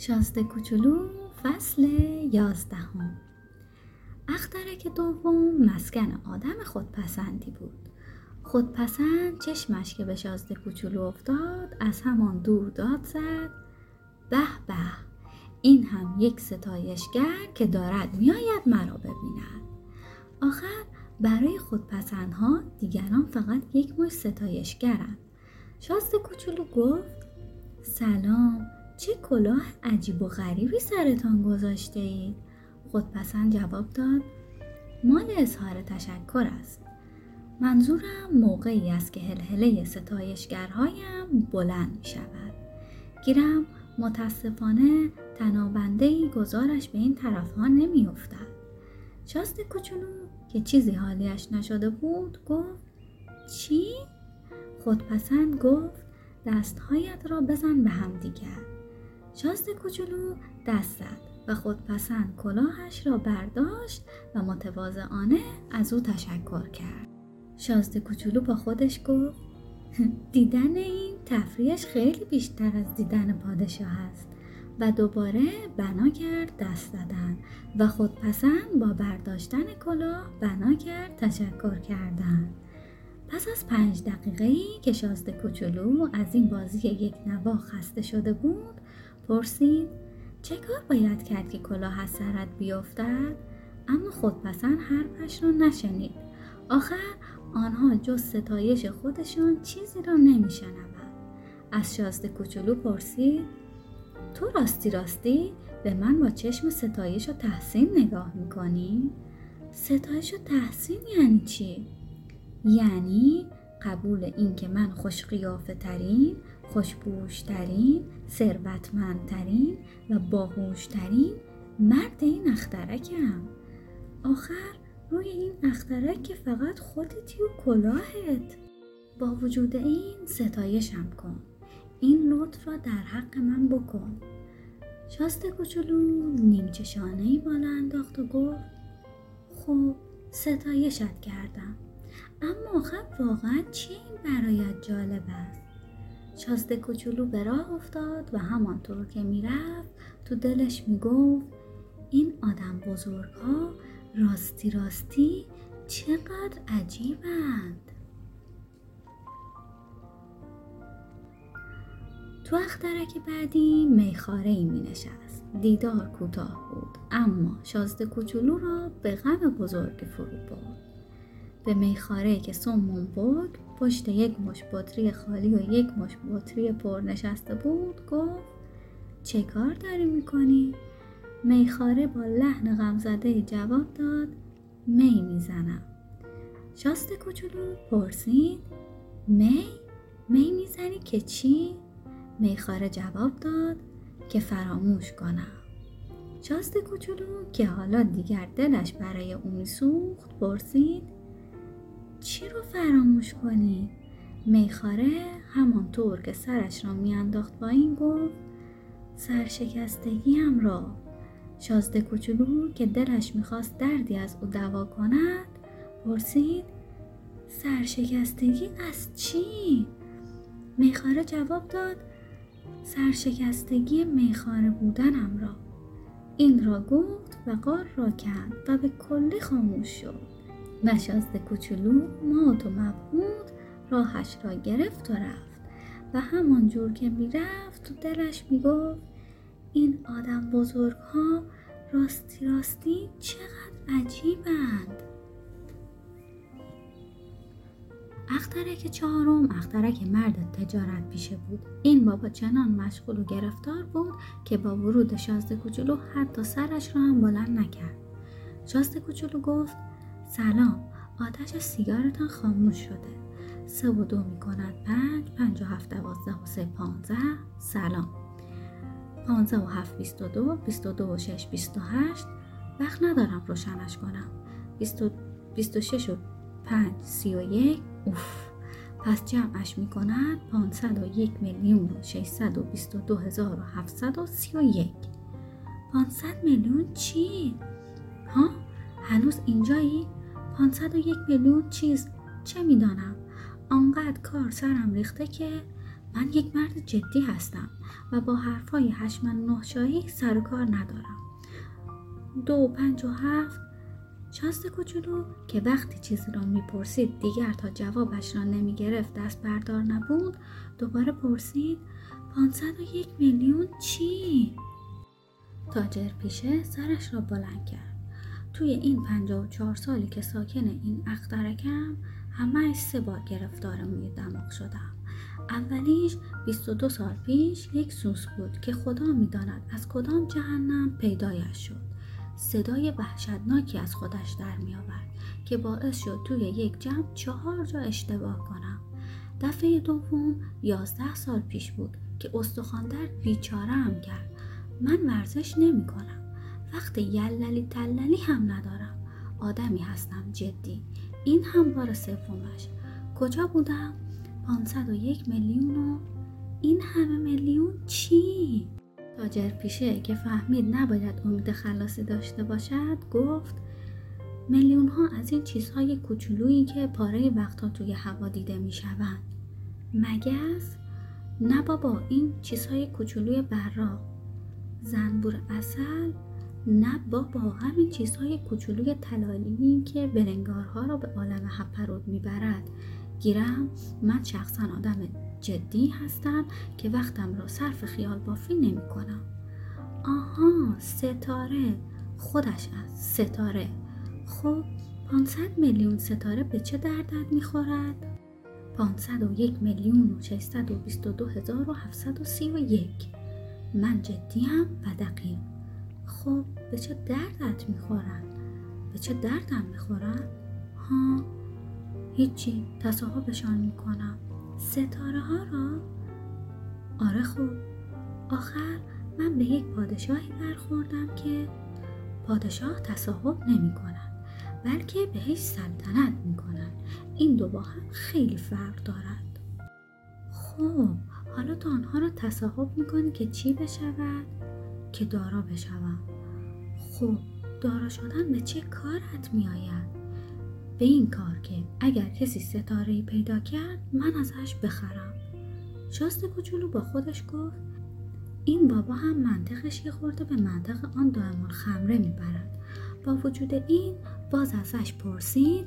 شازده کوچولو فصل یازدهم. اخترک دوم مسکن آدم خودپسندی بود. خودپسند چشمش که به شازده کوچولو افتاد از همان دور داد زد. به به این هم یک ستایشگر که دارد میآید مرا ببیند. آخر برای خودپسندها دیگران فقط یک مش ستایشگرند. شازده کوچولو گفت سلام. چه کلاه عجیب و غریبی سرتان گذاشته اید؟ خودپسند جواب داد مال اظهار تشکر است منظورم موقعی است که هلهله ستایشگرهایم بلند می شود گیرم متاسفانه تنابنده گزارش به این طرف ها نمی افتد شاست کوچولو که چیزی حالیش نشده بود گفت چی؟ خودپسند گفت دستهایت را بزن به هم دیگر شاست کوچولو دست زد و خودپسند کلاهش را برداشت و متواضعانه از او تشکر کرد. شازده کوچولو با خودش گفت دیدن این تفریحش خیلی بیشتر از دیدن پادشاه است و دوباره بنا کرد دست دادن و خودپسند با برداشتن کلاه بنا کرد تشکر کردن. پس از پنج دقیقه ای که شازده کوچولو از این بازی یک نوا خسته شده بود پرسید چه کار باید کرد که کلاه از سرت بیفتد اما خودپسند حرفش را نشنید آخر آنها جز ستایش خودشان چیزی را نمیشنوند از شازده کوچولو پرسید تو راستی راستی به من با چشم ستایش و تحسین نگاه می‌کنی؟ ستایش و تحسین یعنی چی؟ یعنی قبول این که من خوش ترین خوشبوشترین ثروتمندترین و باهوشترین مرد این اخترکم. آخر روی این اخترک که فقط خودتی و کلاهت. با وجود این ستایشم کن. این لطف را در حق من بکن. شاست کوچولو نیمچه بالا انداخت و گفت خب ستایشت کردم. اما آخر واقعا چی این برایت جالب است؟ شازده کوچولو به راه افتاد و همانطور که می‌رفت تو دلش می‌گفت این آدم بزرگ ها راستی راستی چقدر عجیبند. تو اخترک بعدی میخاره ای می نشست دیدار کوتاه بود اما شازده کوچولو را به غم بزرگ فرو برد. به میخاره که سمون بود پشت یک مش بطری خالی و یک مش بطری پر نشسته بود گفت چه کار داری می‌کنی؟ میخاره با لحن غمزده جواب داد می می‌زنم شاست کوچولو پرسید می؟ می می‌زنی که چی؟ میخاره جواب داد که فراموش کنم شاست کوچولو که حالا دیگر دلش برای اون میسوخت پرسید چی رو فراموش کنی؟ میخاره همانطور که سرش را میانداخت با این گفت سرشکستگیم را شازده کوچولو که دلش می‌خواست دردی از او دوا کند پرسید سرشکستگی از چی؟ میخاره جواب داد سرشکستگی میخاره بودنم را این را گفت و قار را کند و به کلی خاموش شد نشست کوچولو مات و مبهود راهش را گرفت و رفت و همان جور که می‌رفت تو دلش می‌گفت این آدم بزرگ ها راستی راستی چقدر عجیبند. اخترک چهارم اخترک مرد تجارت پیشه بود. این بابا چنان مشغول و گرفتار بود که با ورود شازده کوچولو حتی سرش را هم بلند نکرد. شازده کوچولو گفت سلام. آتش سیگارتان خاموش شده. سه و دو می کند پنج پنج و هفت دوازده و سه پانزه سلام. پانزه و هفت بیست و دو بیست و دو و شش بیست و هشت. وقت ندارم روشنش کنم. بیست و, بیست و شش و پنج سی و یک. اوف. پس جمعش می کند پانصد و یک میلیون و ششصد و بیست و دو هزار و هفتصد و سی و یک. پانصد میلیون چی؟ ها؟ هنوز اینجایی؟ یک میلیون چیز. چه می‌دانم؟ آنقدر کار سرم ریخته که من یک مرد جدی هستم و با حرفای هشمن نهشایی سر و کار ندارم. دو پنج و هفت کوچولو که وقتی چیزی را می‌پرسید دیگر تا جوابش را نمی‌گرفت دست بردار نبود دوباره پرسید پانصد و یک میلیون چی؟ تاجر پیشه سرش را بلند کرد. توی این پنجاه و چهار سالی که ساکن این اخترکم همه سه بار گرفتار موی دماغ شدم. اولیش 22 سال پیش یک سوس بود که خدا می‌داند از کدام جهنم پیدایش شد. صدای وحشتناکی از خودش در می آورد که باعث شد توی یک جمع چهار جا اشتباه کنم. دفعه دوم یازده سال پیش بود که استخواندر بیچاره هم کرد. من ورزش نمی کنم وقت یللی تللی هم ندارم آدمی هستم جدی این هم بار سومش کجا بودم 501 میلیون و این همه میلیون چی؟ تاجر پیشه که فهمید نباید امید خلاصی داشته باشد گفت میلیون ها از این چیزهای کوچولویی که پاره وقتها توی هوا دیده می شوند. مگس؟ نه بابا این چیزهای کوچولوی براق زنبور اصل نه بابا همین چیزهای کوچولوی تلالی که برنگارها را به عالم هپرود می‌برد. گیرم من شخصا آدم جدی هستم که وقتم را صرف خیال بافی نمی کنم آها ستاره. خودش از ستاره. خب 500 میلیون ستاره به چه دردت می‌خورد؟ 501 میلیون و 622 هزار و 731 من جدیم و دقیق. خب به چه دردت می‌خورن؟ به چه دردم می‌خورن؟ ها هیچی تصاحبشان می‌کنم ستاره ها را؟ آره خب آخر من به یک پادشاهی برخوردم که پادشاه تصاحب نمی کنند بلکه بهش سلطنت می کنند این دو با هم خیلی فرق دارد خب حالا تو آنها را تصاحب می‌کنی که چی بشود؟ که دارا بشوم. خب دارا شدن به چه کارت میآید؟ به این کار که اگر کسی ستاره پیدا کرد من ازش بخرم. شاست کوچولو با خودش گفت این بابا هم منطقش یه خورده به منطق آن دائم خمره می‌برد. با وجود این باز ازش پرسید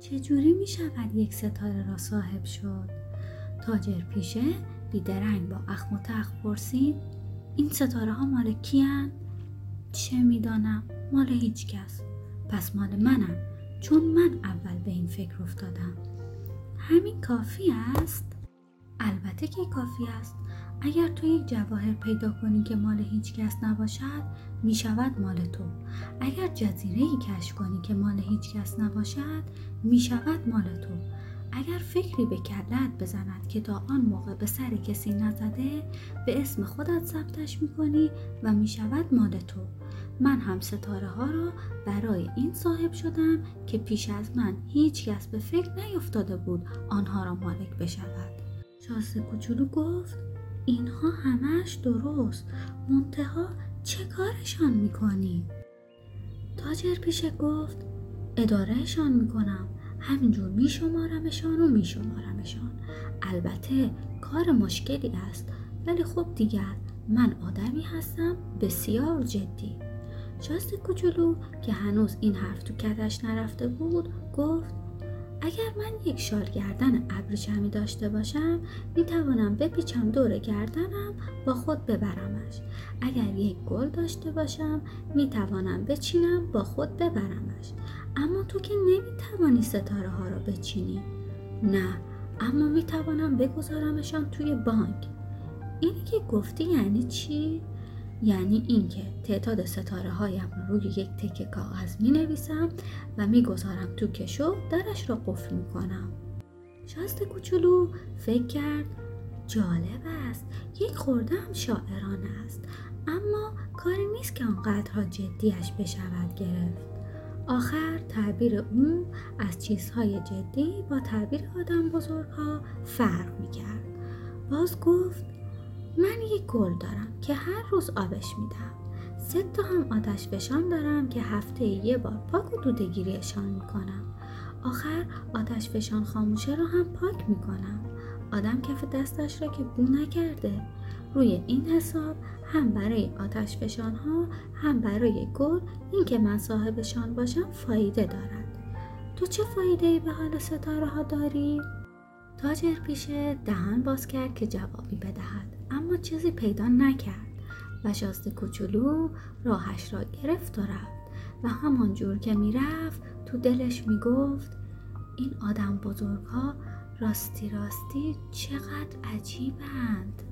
چجوری می شود یک ستاره را صاحب شد؟ تاجر پیشه بیدرنگ با اخم و تخ پرسید این ستاره ها مال کیان؟ چه می‌دانم؟ مال هیچ کس. پس مال منم. چون من اول به این فکر افتادم. همین کافی است؟ البته که کافی است. اگر تو یک جواهر پیدا کنی که مال هیچ کس نباشد می شود مال تو. اگر جزیره ای کشف کنی که مال هیچ کس نباشد می شود مال تو. اگر فکری به کلت بزند که تا آن موقع به سر کسی نزده به اسم خودت ثبتش می‌کنی و می‌شود مال تو. من هم ستاره ها را برای این صاحب شدم که پیش از من هیچ کس به فکر نیفتاده بود آنها را مالک بشود. شاسته کوچولو گفت اینها همش درست. منتها چه کارشان می‌کنی؟ تاجر پیشه گفت ادارهشان می‌کنم. همینجور میشمارمشان و میشمارمشان. البته کار مشکلی است ولی خب دیگر من آدمی هستم بسیار جدی. شاست کوچولو که هنوز این حرف تو کتش نرفته بود گفت اگر من یک شال گردن ابریشمی داشته باشم می توانم بپیچم دور گردنم با خود ببرمش. اگر یک گل داشته باشم می توانم بچینم با خود ببرمش. اما تو که نمی توانی ستاره ها را بچینی. نه اما می توانم بگذارمشان توی بانک. اینی که گفتی یعنی چی؟ یعنی اینکه تعداد ستاره هایم رو روی یک تکه کاغذ می نویسم و می گذارم تو کشو درش را قفل می کنم شاست کوچولو فکر کرد جالب است. یک خورده هم شاعرانه است. اما کاری نیست که آنقدرها جدیش بشود گرفت. آخر تعبیر اون از چیزهای جدی با تعبیر آدم بزرگها فرق می کرد باز گفت من یک گل دارم که هر روز آبش میدم سه تا هم آتش فشان دارم که هفته یه بار پاک و دودگیریشان می‌کنم. آخر آتش فشان خاموشه رو هم پاک می‌کنم. آدم کف دستش را که بو نکرده. روی این حساب هم برای آتش فشان ها هم برای گل اینکه من صاحبشان باشم فایده دارد. تو چه فایده ای به حال ستاره ها داری؟ تاجر پیشه دهان باز کرد که جوابی بدهد اما چیزی پیدا نکرد و شازده کوچولو راهش را گرفت و رفت و همان جور که می‌رفت تو دلش می‌گفت این آدم بزرگ ها راستی راستی چقدر عجیبند.